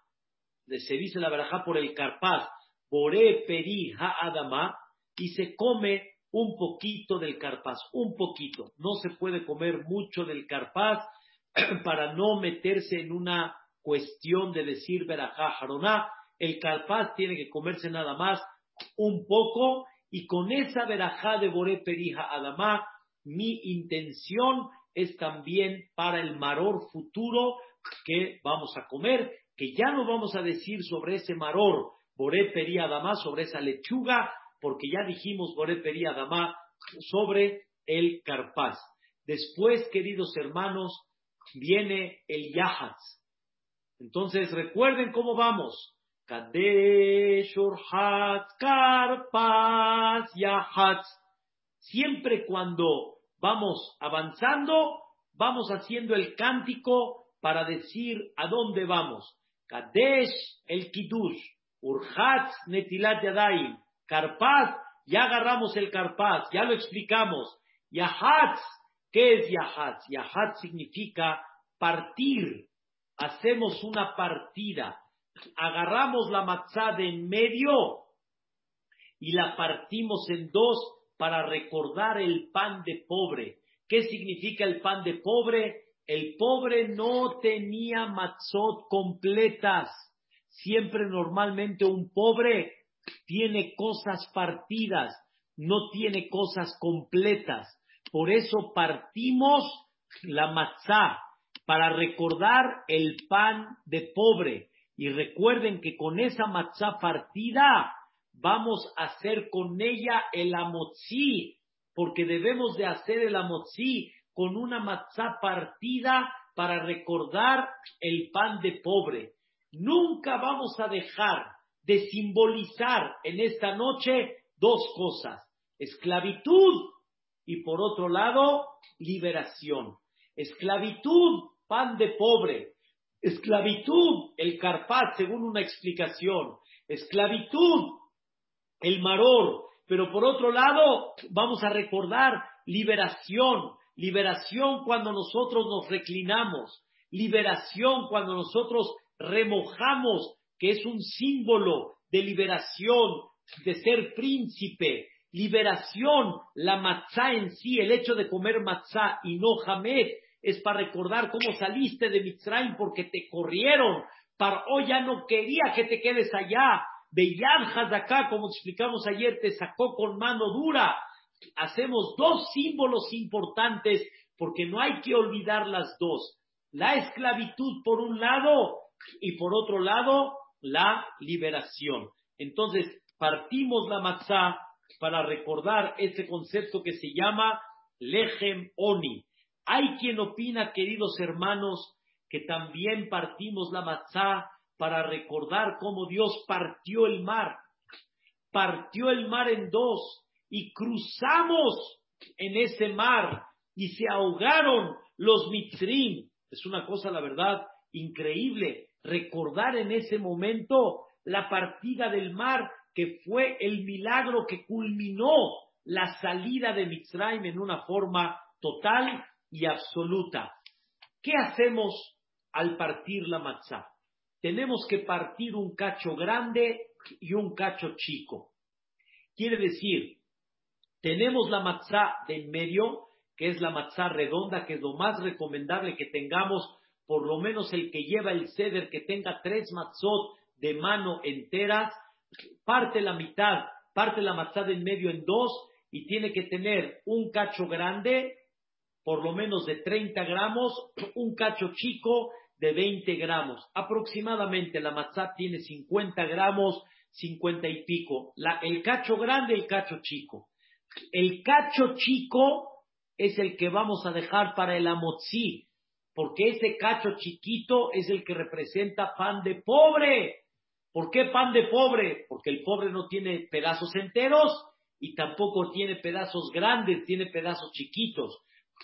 se dice la verajá por el carpaz, Boré Perija Adama, y se come un poquito del carpaz, un poquito. No se puede comer mucho del carpaz para no meterse en una cuestión de decir verajá jaroná. El carpaz tiene que comerse nada más un poco y con esa verajá de Boré Perija Adamá, mi intención es también para el maror futuro que vamos a comer, que ya no vamos a decir sobre ese maror Boré Perija Adamá, sobre esa lechuga, porque ya dijimos Boré Adamá sobre el carpaz. Después, queridos hermanos, viene el Yahatz. Entonces, recuerden cómo vamos. Kadesh, Urhatz, Karpaz, Yahatz. Siempre cuando vamos avanzando, vamos haciendo el cántico para decir a dónde vamos. Kadesh, el Kiddush. Urhatz, Netilat Yadayim. Carpaz, ya agarramos el carpaz, ya lo explicamos. Yahatz, ¿qué es Yahatz? Yahatz significa partir. Hacemos una partida. Agarramos la matzá de en medio y la partimos en dos para recordar el pan de pobre. ¿Qué significa el pan de pobre? El pobre no tenía matzot completas. Siempre normalmente un pobre tiene cosas partidas, no tiene cosas completas. Por eso partimos la matzá para recordar el pan de pobre. Y recuerden que con esa matzá partida vamos a hacer con ella el amotzi, porque debemos de hacer el amotzi con una matzá partida para recordar el pan de pobre. Nunca vamos a dejar de simbolizar en esta noche dos cosas, esclavitud y por otro lado, liberación. Esclavitud, pan de pobre. Esclavitud, el carpaz, según una explicación. Esclavitud, el maror. Pero por otro lado, vamos a recordar liberación. Liberación cuando nosotros nos reclinamos. Liberación cuando nosotros remojamos que es un símbolo de liberación, de ser príncipe, liberación, la matzá en sí, el hecho de comer matzá y no jamed, es para recordar cómo saliste de Mitzrayim porque te corrieron, hoy ya no quería que te quedes allá, de Yad acá, como explicamos ayer, te sacó con mano dura. Hacemos dos símbolos importantes porque no hay que olvidar las dos. la esclavitud por un lado y por otro lado la liberación. Entonces, partimos la matzá para recordar ese concepto que se llama Lechem Oni. Hay quien opina, queridos hermanos, que también partimos la matzá para recordar cómo Dios partió el mar, partió el mar en dos y cruzamos en ese mar y se ahogaron los mitrim. Es una cosa, la verdad, increíble recordar en ese momento la partida del mar que fue el milagro que culminó la salida de Mitzrayim en una forma total y absoluta. ¿Qué hacemos al partir la matzá? Tenemos que partir un cacho grande y un cacho chico. Quiere decir, tenemos la matzá de en medio, que es la matzá redonda, que es lo más recomendable que tengamos, por lo menos el que lleva el ceder, que tenga tres matzot de mano enteras, parte la mitad, parte la matzá de en medio en dos, y tiene que tener un cacho grande, por lo menos de 30 gramos, un cacho chico de 20 gramos. Aproximadamente la matzá tiene 50 gramos, 50 y pico. el cacho grande, el cacho chico. El cacho chico es el que vamos a dejar para el amotzi, porque ese cacho chiquito es el que representa pan de pobre. ¿Por qué pan de pobre? Porque el pobre no tiene pedazos enteros y tampoco tiene pedazos grandes, tiene pedazos chiquitos.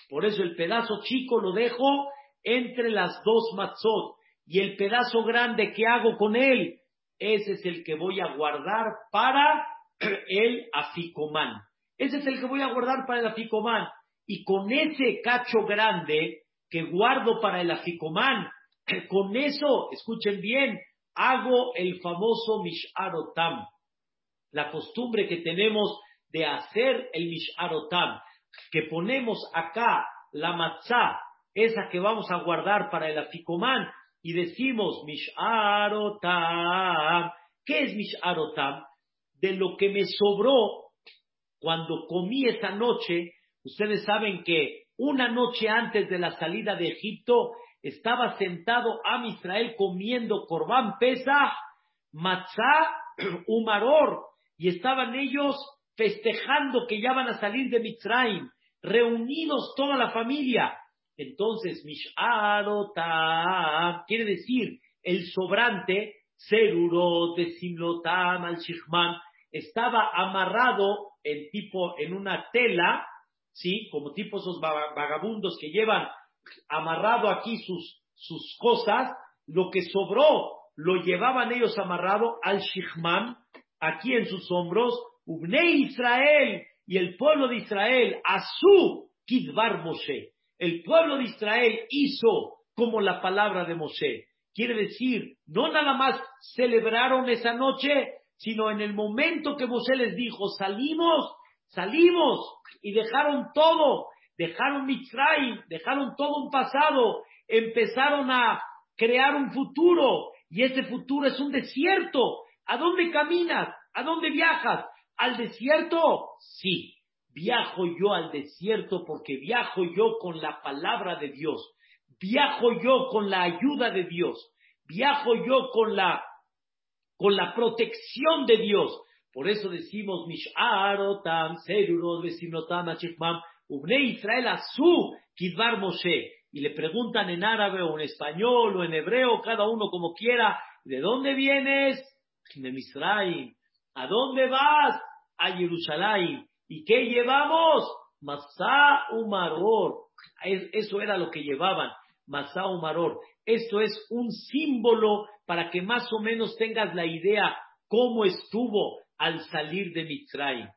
Por eso el pedazo chico lo dejo entre las dos matzot y el pedazo grande que hago con él, ese es el que voy a guardar para el aficomán. Ese es el que voy a guardar para el aficomán. Y con ese cacho grande que guardo para el aficomán, con eso, escuchen bien, hago el famoso misharotam. La costumbre que tenemos de hacer el misharotam, que ponemos acá la matzá, esa que vamos a guardar para el aficomán, y decimos misharotam. ¿Qué es misharotam? De lo que me sobró cuando comí esa noche, ustedes saben que una noche antes de la salida de Egipto estaba sentado a Israel comiendo corbán pesa, matzá, humaror, y estaban ellos festejando que ya van a salir de Mitzrayim, reunidos toda la familia. Entonces, Misharotam quiere decir el sobrante, Seruro de Simlotam al estaba amarrado en tipo, en una tela, ¿sí? Como tipo esos vagabundos que llevan amarrado aquí sus, sus cosas, lo que sobró lo llevaban ellos amarrado al Shihman, aquí en sus hombros, Ubne Israel y el pueblo de Israel, a su Kidbar Moshe. El pueblo de Israel hizo como la palabra de Moshe. Quiere decir, no nada más celebraron esa noche, sino en el momento que Mosé les dijo, salimos, salimos, y dejaron todo, dejaron Mitzray, dejaron todo un pasado, empezaron a crear un futuro, y ese futuro es un desierto. ¿A dónde caminas? ¿A dónde viajas? ¿Al desierto? Sí, viajo yo al desierto porque viajo yo con la palabra de Dios, viajo yo con la ayuda de Dios, viajo yo con la con la protección de Dios. Por eso decimos, Misharotam, Serurot, Vesinotam, Achikmam, Ubne Israel Asu, Kidbar Moshe. Y le preguntan en árabe o en español o en hebreo, cada uno como quiera, ¿de dónde vienes? De Misraim. ¿A dónde vas? A Jerusalén. ¿Y qué llevamos? Masá Umaror. Eso era lo que llevaban. Masá Umaror. Esto es un símbolo para que más o menos tengas la idea cómo estuvo al salir de Mitzray.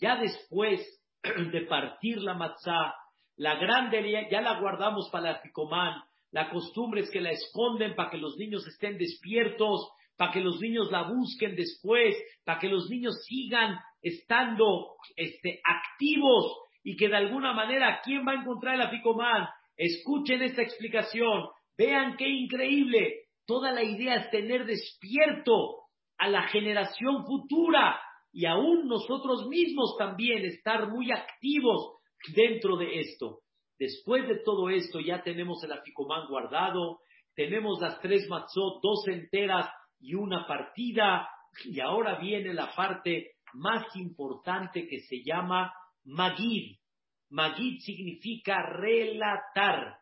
Ya después de partir la matzá, la grande ya la guardamos para el ficomán. La costumbre es que la esconden para que los niños estén despiertos, para que los niños la busquen después, para que los niños sigan estando este, activos y que de alguna manera, ¿quién va a encontrar el aficomán? Escuchen esta explicación, vean qué increíble. Toda la idea es tener despierto a la generación futura y aún nosotros mismos también estar muy activos dentro de esto. Después de todo esto ya tenemos el aficomán guardado, tenemos las tres matzot, dos enteras y una partida, y ahora viene la parte más importante que se llama Magid. Magid significa relatar.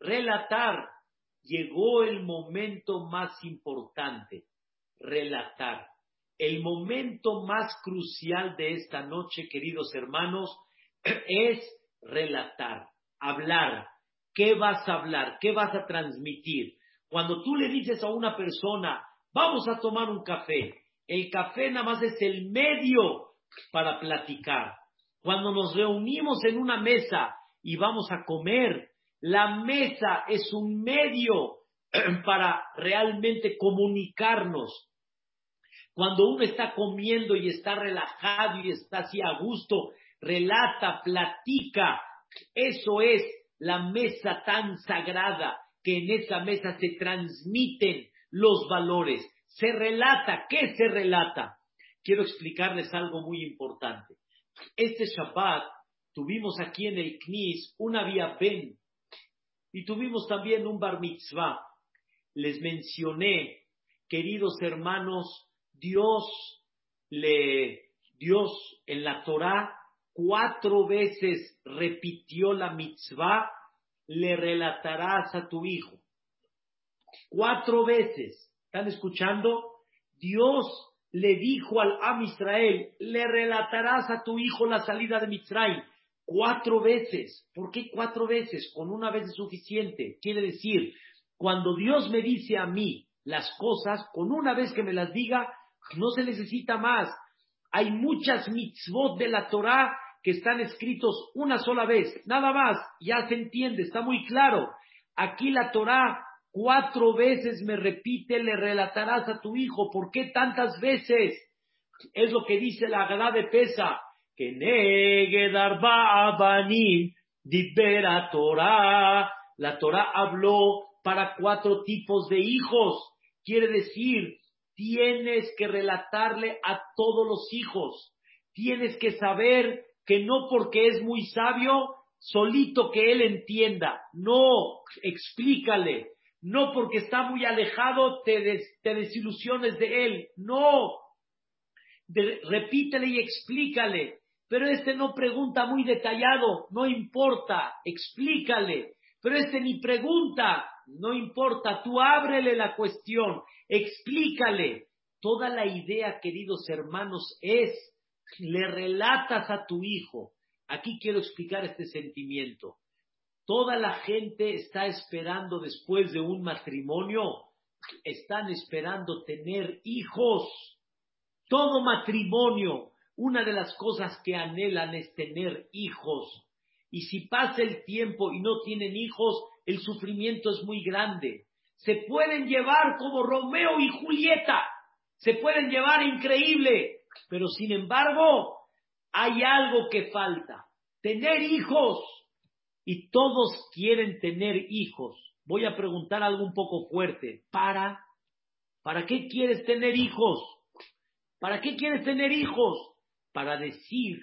Relatar. Llegó el momento más importante. Relatar. El momento más crucial de esta noche, queridos hermanos, es relatar, hablar. ¿Qué vas a hablar? ¿Qué vas a transmitir? Cuando tú le dices a una persona, vamos a tomar un café, el café nada más es el medio para platicar. Cuando nos reunimos en una mesa y vamos a comer, la mesa es un medio para realmente comunicarnos. Cuando uno está comiendo y está relajado y está así a gusto, relata, platica, eso es la mesa tan sagrada que en esa mesa se transmiten los valores. Se relata. ¿Qué se relata? Quiero explicarles algo muy importante. Este Shabbat tuvimos aquí en el Knis una vía Ben y tuvimos también un Bar Mitzvah. Les mencioné, queridos hermanos, Dios le, Dios en la Torah cuatro veces repitió la mitzvah, le relatarás a tu hijo. Cuatro veces. ¿Están escuchando? Dios le dijo al Am Israel, le relatarás a tu hijo la salida de Mitzray. Cuatro veces. ¿Por qué cuatro veces? Con una vez es suficiente. Quiere decir, cuando Dios me dice a mí las cosas, con una vez que me las diga, no se necesita más. Hay muchas mitzvot de la Torah que están escritos una sola vez, nada más, ya se entiende, está muy claro. Aquí la Torah Cuatro veces me repite, le relatarás a tu hijo. ¿Por qué tantas veces? Es lo que dice la de Pesa. Que negue darba abanim dibera Torah. La Torah habló para cuatro tipos de hijos. Quiere decir, tienes que relatarle a todos los hijos. Tienes que saber que no porque es muy sabio, solito que él entienda. No, explícale no porque está muy alejado te, desilusiones de él. No. repítele y explícale. Pero este no pregunta muy detallado. No importa. Explícale. Pero este ni pregunta. No importa. Tú ábrele la cuestión. Explícale. Toda la idea, queridos hermanos, es le relatas a tu hijo. Aquí quiero explicar este sentimiento. Toda la gente está esperando después de un matrimonio, están esperando tener hijos. Todo matrimonio, una de las cosas que anhelan es tener hijos. Y si pasa el tiempo y no tienen hijos, el sufrimiento es muy grande. Se pueden llevar como Romeo y Julieta, se pueden llevar increíble, pero sin embargo hay algo que falta, tener hijos y todos quieren tener hijos. Voy a preguntar algo un poco fuerte. ¿Para? ¿Para qué quieres tener hijos? ¿Para qué quieres tener hijos? Para decir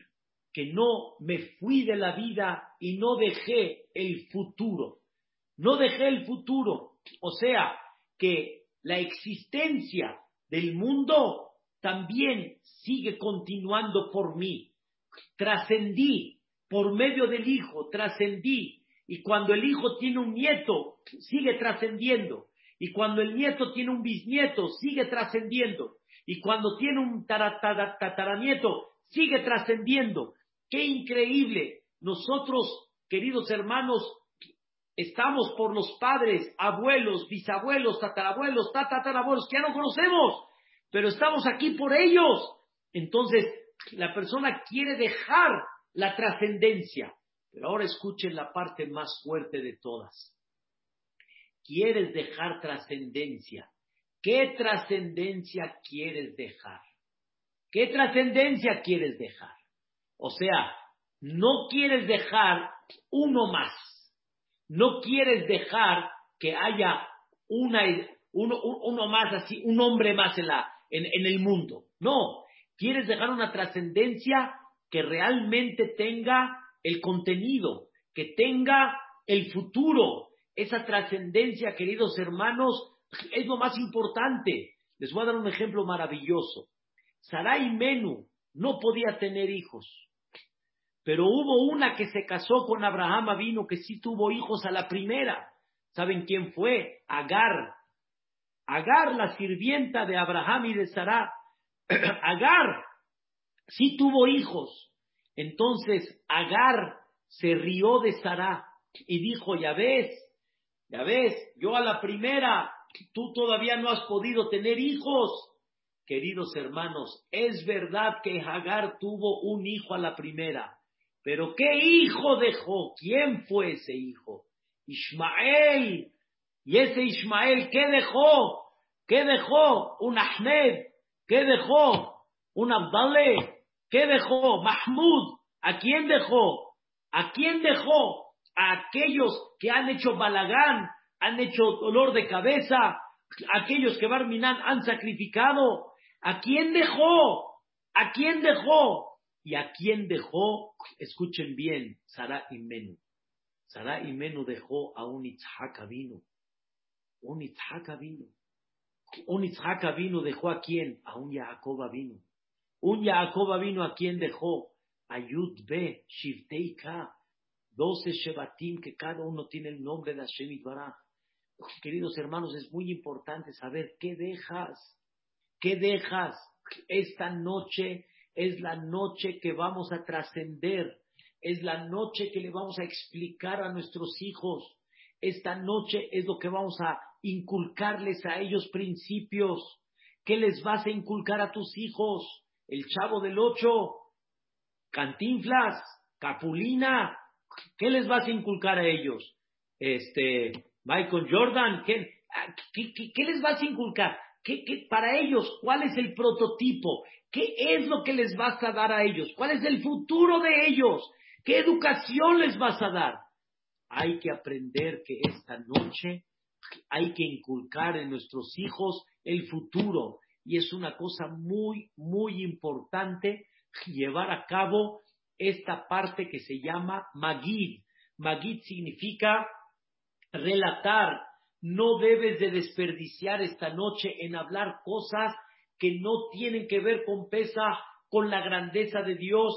que no me fui de la vida y no dejé el futuro. No dejé el futuro. O sea, que la existencia del mundo también sigue continuando por mí. Trascendí por medio del hijo trascendí. Y cuando el hijo tiene un nieto, sigue trascendiendo. Y cuando el nieto tiene un bisnieto, sigue trascendiendo. Y cuando tiene un tataranieto, sigue trascendiendo. ¡Qué increíble! Nosotros, queridos hermanos, estamos por los padres, abuelos, bisabuelos, tatarabuelos, tatarabuelos, que ya no conocemos, pero estamos aquí por ellos. Entonces, la persona quiere dejar la trascendencia. Pero ahora escuchen la parte más fuerte de todas. ¿Quieres dejar trascendencia? ¿Qué trascendencia quieres dejar? ¿Qué trascendencia quieres dejar? O sea, no quieres dejar uno más. No quieres dejar que haya una, uno, uno más así, un hombre más en, la, en el mundo. No, quieres dejar una trascendencia que realmente tenga el contenido, que tenga el futuro. Esa trascendencia, queridos hermanos, es lo más importante. Les voy a dar un ejemplo maravilloso. Sarai Menú no podía tener hijos, pero hubo una que se casó con Abraham vino que sí tuvo hijos a la primera. ¿Saben quién fue? Agar. Agar, la sirvienta de Abraham y de Sarah. Agar sí tuvo hijos. Entonces Agar se rió de Sarah y dijo, ya ves, ya ves, yo a la primera, tú todavía no has podido tener hijos. Queridos hermanos, es verdad que Agar tuvo un hijo a la primera, pero ¿qué hijo dejó? ¿Quién fue ese hijo? Ismael. ¿Y ese Ismael qué dejó? ¿Qué dejó? Un Ahmed. ¿Qué dejó? Un Abdaleh. ¿Qué dejó? Mahmud. ¿A quién dejó? ¿A quién dejó? A aquellos que han hecho balagán, han hecho dolor de cabeza, aquellos que Barminan han sacrificado. ¿A quién dejó? ¿A quién dejó? ¿Y a quién dejó? Escuchen bien, Sara Imenu. Sara Imenu dejó a un Itzhak vino. Un Itzhak vino. Un Itzhak vino dejó a quién? A un Jacob vino. Un Jacob vino a quién dejó? A Yud Be. Doce Shevatim que cada uno tiene el nombre de Hashem Baraj. Queridos hermanos, es muy importante saber qué dejas. ¿Qué dejas? Esta noche es la noche que vamos a trascender. Es la noche que le vamos a explicar a nuestros hijos. Esta noche es lo que vamos a inculcarles a ellos principios. ¿Qué les vas a inculcar a tus hijos? El chavo del ocho, cantinflas, capulina. ¿Qué les vas a inculcar a ellos? Este, Michael Jordan, ¿qué, qué, les vas a inculcar? ¿Qué, para ellos, ¿cuál es el prototipo? ¿Qué es lo que les vas a dar a ellos? ¿Cuál es el futuro de ellos? ¿Qué educación les vas a dar? Hay que aprender que esta noche hay que inculcar en nuestros hijos el futuro. Y es una cosa muy, muy importante llevar a cabo esta parte que se llama Magid. Magid significa relatar. No debes de desperdiciar esta noche en hablar cosas que no tienen que ver con pesa, con la grandeza de Dios.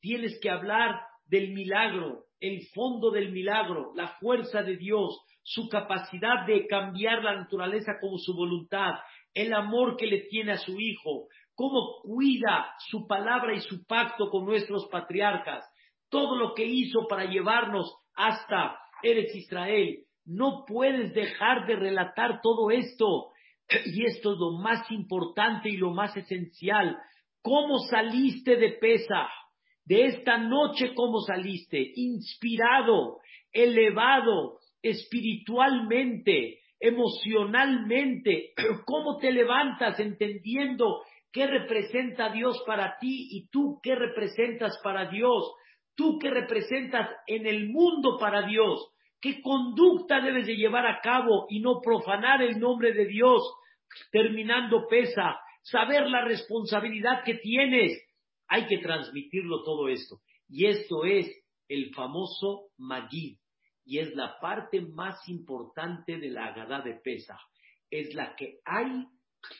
Tienes que hablar del milagro, el fondo del milagro, la fuerza de Dios, su capacidad de cambiar la naturaleza como su voluntad, el amor que le tiene a su hijo, cómo cuida su palabra y su pacto con nuestros patriarcas, todo lo que hizo para llevarnos hasta Eres Israel. No puedes dejar de relatar todo esto. Y esto es lo más importante y lo más esencial. ¿Cómo saliste de pesa? De esta noche, ¿cómo saliste? Inspirado, elevado, espiritualmente, emocionalmente, cómo te levantas entendiendo qué representa Dios para ti y tú qué representas para Dios, tú qué representas en el mundo para Dios, qué conducta debes de llevar a cabo y no profanar el nombre de Dios, terminando pesa, saber la responsabilidad que tienes, hay que transmitirlo todo esto. Y esto es el famoso Magid y es la parte más importante de la Agadá de Pesa. Es la que hay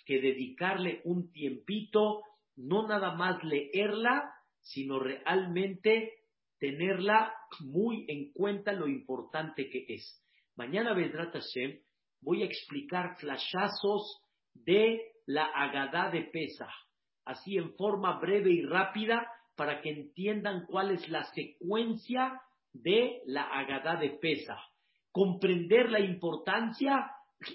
que dedicarle un tiempito, no nada más leerla, sino realmente tenerla muy en cuenta lo importante que es. Mañana, Vedrat Hashem, voy a explicar flashazos de la Agadá de Pesa, así en forma breve y rápida, para que entiendan cuál es la secuencia de la Agadá de Pesa. Comprender la importancia,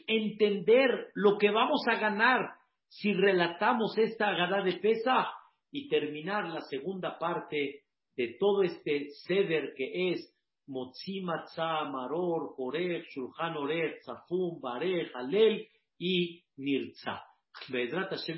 entender lo que vamos a ganar si relatamos esta Agadá de Pesa y terminar la segunda parte de todo este ceder que es Motzi Maror, Orech, Shulchan Orech, Zafum, Barej, Halel y Nirza. Vedrat Hashem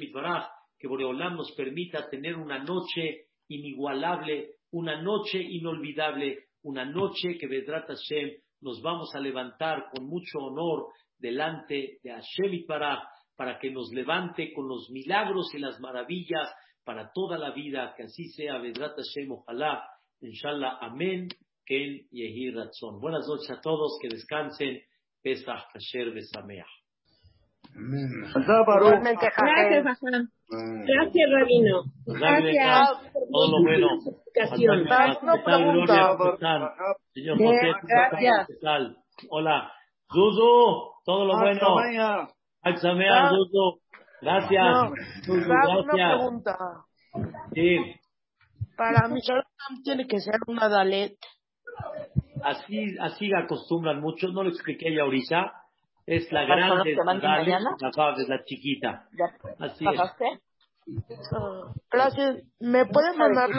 que Boreolam nos permita tener una noche inigualable, una noche inolvidable una noche que Vedrat Hashem nos vamos a levantar con mucho honor delante de Hashem para, para que nos levante con los milagros y las maravillas para toda la vida, que así sea Vedrat Hashem, ojalá, inshallah, amén, Ken Yehi Ratzon. Buenas noches a todos, que descansen. Pesach Kasher Besameach. Igualmente, Gracias. Gracias, Rabino. Gracias. Todo lo bueno. Gracias. Hola. Zuzu, todo lo bueno. Alzamea, Zuzu. Gracias. Zuzu, Rab, una gracias. pregunta. Sí, Para mi Shalom tiene que ser una Dalet. así, así acostumbran muchos. No lo expliqué ya ahorita. Es la ¿Son los grande, que van de Dale, mañana? la es la chiquita. ¿Ya Así es. pasaste? Ah, Gracias. ¿Me pueden mandar